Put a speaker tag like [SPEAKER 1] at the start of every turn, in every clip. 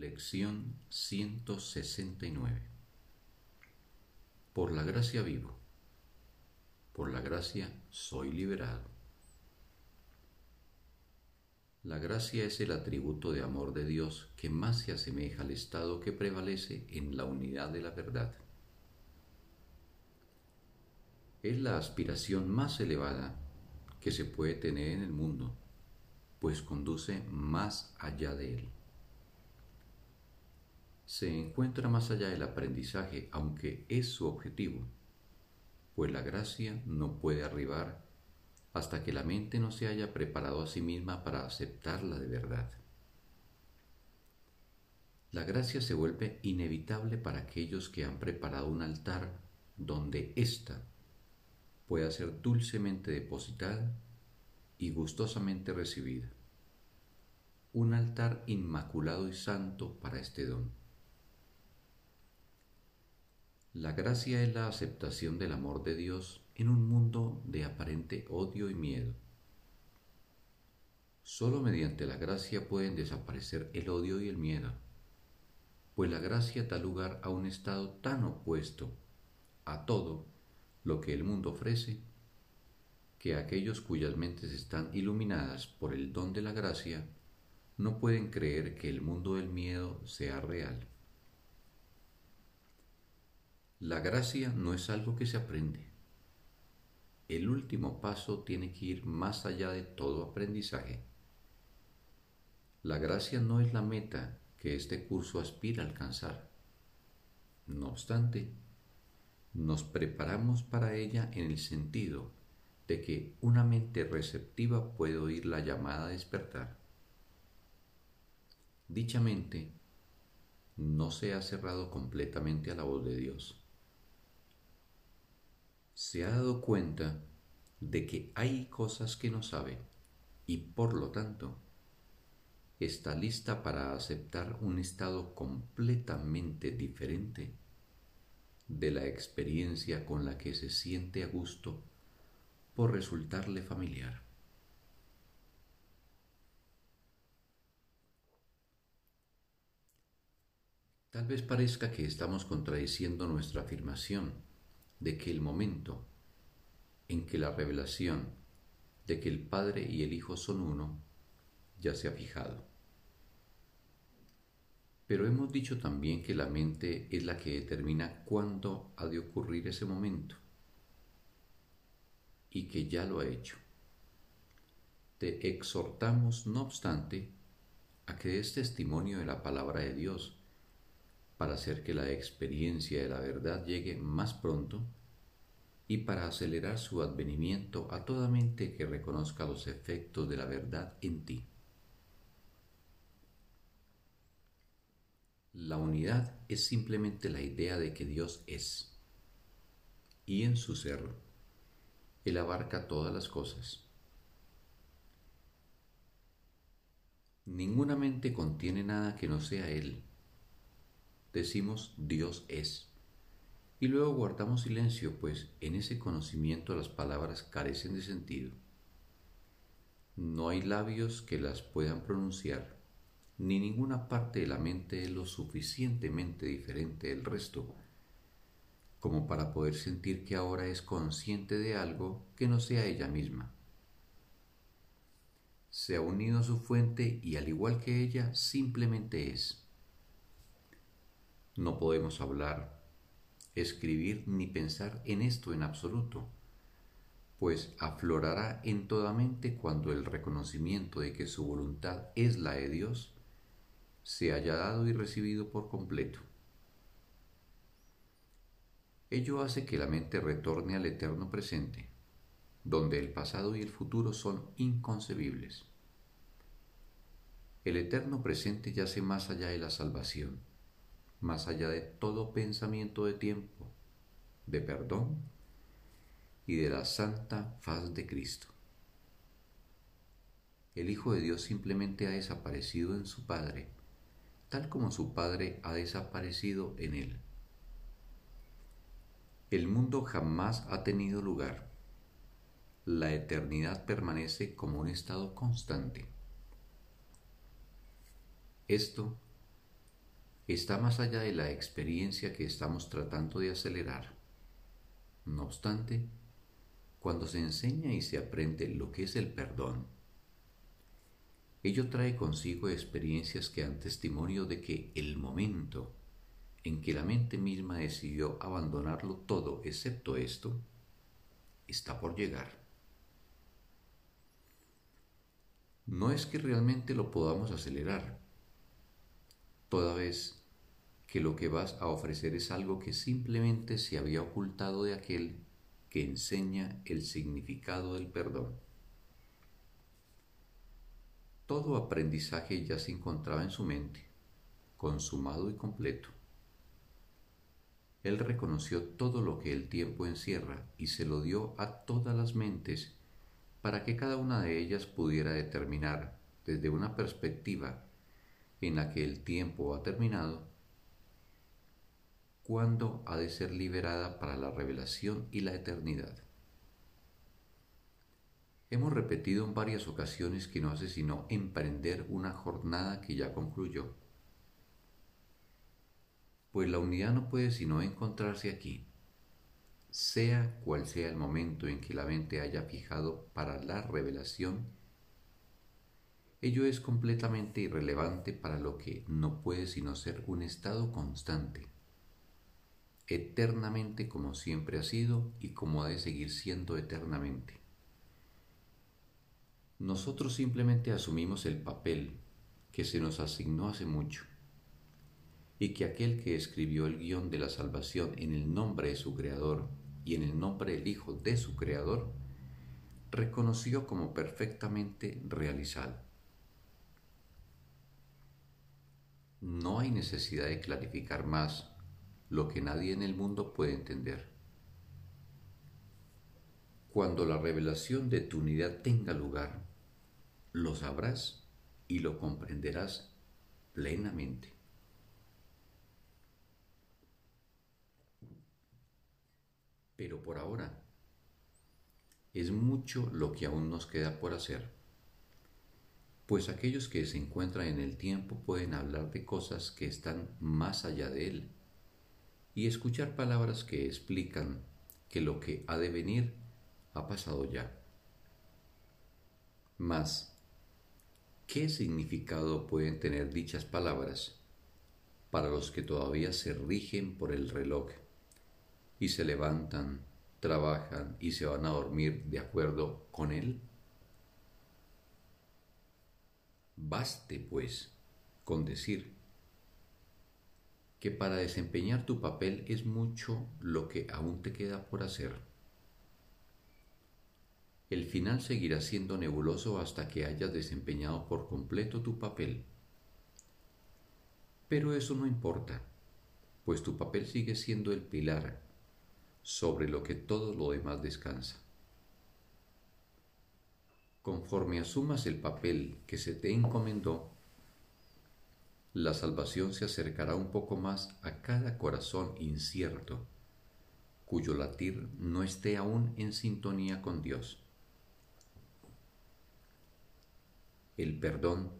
[SPEAKER 1] Lección 169 Por la gracia vivo, por la gracia soy liberado. La gracia es el atributo de amor de Dios que más se asemeja al estado que prevalece en la unidad de la verdad. Es la aspiración más elevada que se puede tener en el mundo, pues conduce más allá de él se encuentra más allá del aprendizaje, aunque es su objetivo, pues la gracia no puede arribar hasta que la mente no se haya preparado a sí misma para aceptarla de verdad. La gracia se vuelve inevitable para aquellos que han preparado un altar donde ésta pueda ser dulcemente depositada y gustosamente recibida. Un altar inmaculado y santo para este don. La gracia es la aceptación del amor de Dios en un mundo de aparente odio y miedo. Solo mediante la gracia pueden desaparecer el odio y el miedo, pues la gracia da lugar a un estado tan opuesto a todo lo que el mundo ofrece, que aquellos cuyas mentes están iluminadas por el don de la gracia no pueden creer que el mundo del miedo sea real. La gracia no es algo que se aprende. El último paso tiene que ir más allá de todo aprendizaje. La gracia no es la meta que este curso aspira a alcanzar. No obstante, nos preparamos para ella en el sentido de que una mente receptiva puede oír la llamada a despertar. Dicha mente no se ha cerrado completamente a la voz de Dios se ha dado cuenta de que hay cosas que no sabe y por lo tanto está lista para aceptar un estado completamente diferente de la experiencia con la que se siente a gusto por resultarle familiar. Tal vez parezca que estamos contradiciendo nuestra afirmación de que el momento en que la revelación de que el Padre y el Hijo son uno ya se ha fijado. Pero hemos dicho también que la mente es la que determina cuándo ha de ocurrir ese momento y que ya lo ha hecho. Te exhortamos, no obstante, a que des testimonio de la palabra de Dios para hacer que la experiencia de la verdad llegue más pronto y para acelerar su advenimiento a toda mente que reconozca los efectos de la verdad en ti. La unidad es simplemente la idea de que Dios es, y en su ser, Él abarca todas las cosas. Ninguna mente contiene nada que no sea Él decimos Dios es. Y luego guardamos silencio, pues en ese conocimiento las palabras carecen de sentido. No hay labios que las puedan pronunciar, ni ninguna parte de la mente es lo suficientemente diferente del resto, como para poder sentir que ahora es consciente de algo que no sea ella misma. Se ha unido a su fuente y al igual que ella, simplemente es. No podemos hablar, escribir ni pensar en esto en absoluto, pues aflorará en toda mente cuando el reconocimiento de que su voluntad es la de Dios se haya dado y recibido por completo. Ello hace que la mente retorne al eterno presente, donde el pasado y el futuro son inconcebibles. El eterno presente yace más allá de la salvación más allá de todo pensamiento de tiempo, de perdón y de la santa faz de Cristo. El Hijo de Dios simplemente ha desaparecido en su Padre, tal como su Padre ha desaparecido en él. El mundo jamás ha tenido lugar. La eternidad permanece como un estado constante. Esto está más allá de la experiencia que estamos tratando de acelerar. No obstante, cuando se enseña y se aprende lo que es el perdón, ello trae consigo experiencias que dan testimonio de que el momento en que la mente misma decidió abandonarlo todo excepto esto, está por llegar. No es que realmente lo podamos acelerar, toda vez que lo que vas a ofrecer es algo que simplemente se había ocultado de aquel que enseña el significado del perdón. Todo aprendizaje ya se encontraba en su mente, consumado y completo. Él reconoció todo lo que el tiempo encierra y se lo dio a todas las mentes para que cada una de ellas pudiera determinar desde una perspectiva en la que el tiempo ha terminado, cuándo ha de ser liberada para la revelación y la eternidad. Hemos repetido en varias ocasiones que no hace sino emprender una jornada que ya concluyó, pues la unidad no puede sino encontrarse aquí, sea cual sea el momento en que la mente haya fijado para la revelación Ello es completamente irrelevante para lo que no puede sino ser un estado constante, eternamente como siempre ha sido y como ha de seguir siendo eternamente. Nosotros simplemente asumimos el papel que se nos asignó hace mucho y que aquel que escribió el guion de la salvación en el nombre de su Creador y en el nombre del Hijo de su Creador, reconoció como perfectamente realizado. no hay necesidad de clarificar más lo que nadie en el mundo puede entender. Cuando la revelación de tu unidad tenga lugar, lo sabrás y lo comprenderás plenamente. Pero por ahora, es mucho lo que aún nos queda por hacer pues aquellos que se encuentran en el tiempo pueden hablar de cosas que están más allá de él y escuchar palabras que explican que lo que ha de venir ha pasado ya. Mas, ¿qué significado pueden tener dichas palabras para los que todavía se rigen por el reloj y se levantan, trabajan y se van a dormir de acuerdo con él? Baste, pues, con decir que para desempeñar tu papel es mucho lo que aún te queda por hacer. El final seguirá siendo nebuloso hasta que hayas desempeñado por completo tu papel. Pero eso no importa, pues tu papel sigue siendo el pilar sobre lo que todo lo demás descansa. Conforme asumas el papel que se te encomendó, la salvación se acercará un poco más a cada corazón incierto, cuyo latir no esté aún en sintonía con Dios. El perdón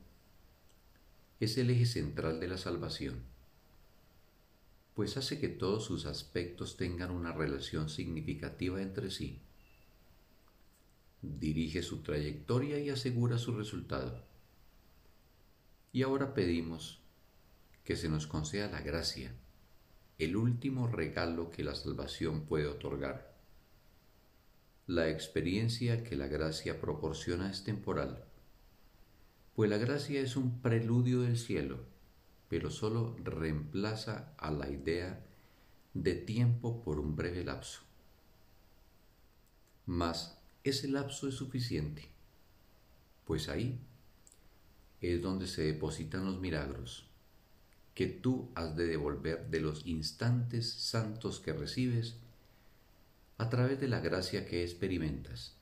[SPEAKER 1] es el eje central de la salvación, pues hace que todos sus aspectos tengan una relación significativa entre sí dirige su trayectoria y asegura su resultado. Y ahora pedimos que se nos conceda la gracia, el último regalo que la salvación puede otorgar. La experiencia que la gracia proporciona es temporal, pues la gracia es un preludio del cielo, pero solo reemplaza a la idea de tiempo por un breve lapso. Mas ese lapso es suficiente, pues ahí es donde se depositan los milagros que tú has de devolver de los instantes santos que recibes a través de la gracia que experimentas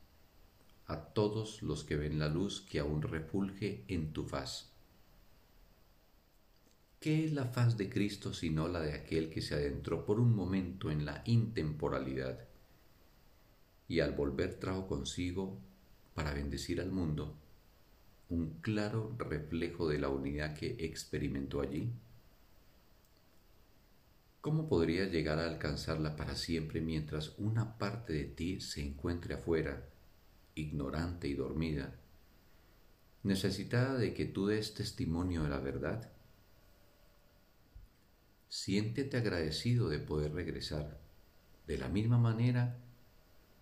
[SPEAKER 1] a todos los que ven la luz que aún refulge en tu faz. ¿Qué es la faz de Cristo sino la de aquel que se adentró por un momento en la intemporalidad y al volver trajo consigo, para bendecir al mundo, un claro reflejo de la unidad que experimentó allí? ¿Cómo podrías llegar a alcanzarla para siempre mientras una parte de ti se encuentre afuera, ignorante y dormida, necesitada de que tú des testimonio de la verdad? Siéntete agradecido de poder regresar, de la misma manera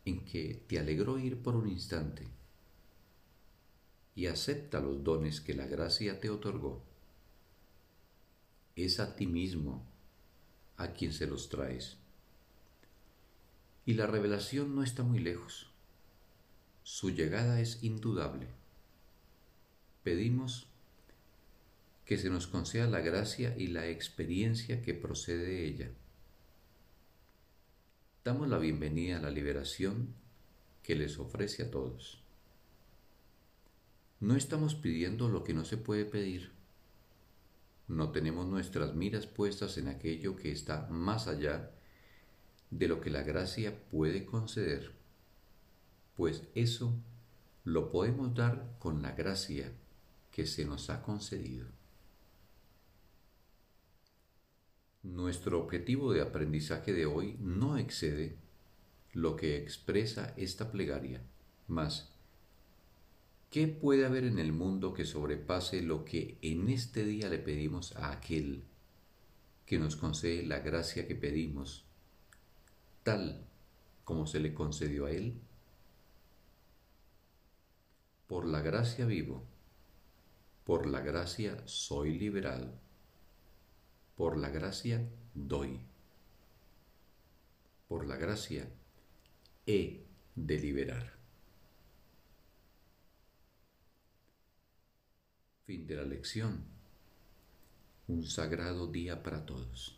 [SPEAKER 1] en que te alegró ir por un instante, y acepta los dones que la gracia te otorgó. Es a ti mismo a quien se los traes. Y la revelación no está muy lejos. Su llegada es indudable. Pedimos que se nos conceda la gracia y la experiencia que procede de ella. Damos la bienvenida a la liberación que les ofrece a todos. No estamos pidiendo lo que no se puede pedir no tenemos nuestras miras puestas en aquello que está más allá de lo que la gracia puede conceder, pues eso lo podemos dar con la gracia que se nos ha concedido. Nuestro objetivo de aprendizaje de hoy no excede lo que expresa esta plegaria, más ¿Qué puede haber en el mundo que sobrepase lo que en este día le pedimos a aquel que nos concede la gracia que pedimos, tal como se le concedió a él? Por la gracia vivo, por la gracia soy liberado, por la gracia doy, por la gracia he de liberar. Fin de la lección. Un sagrado día para todos.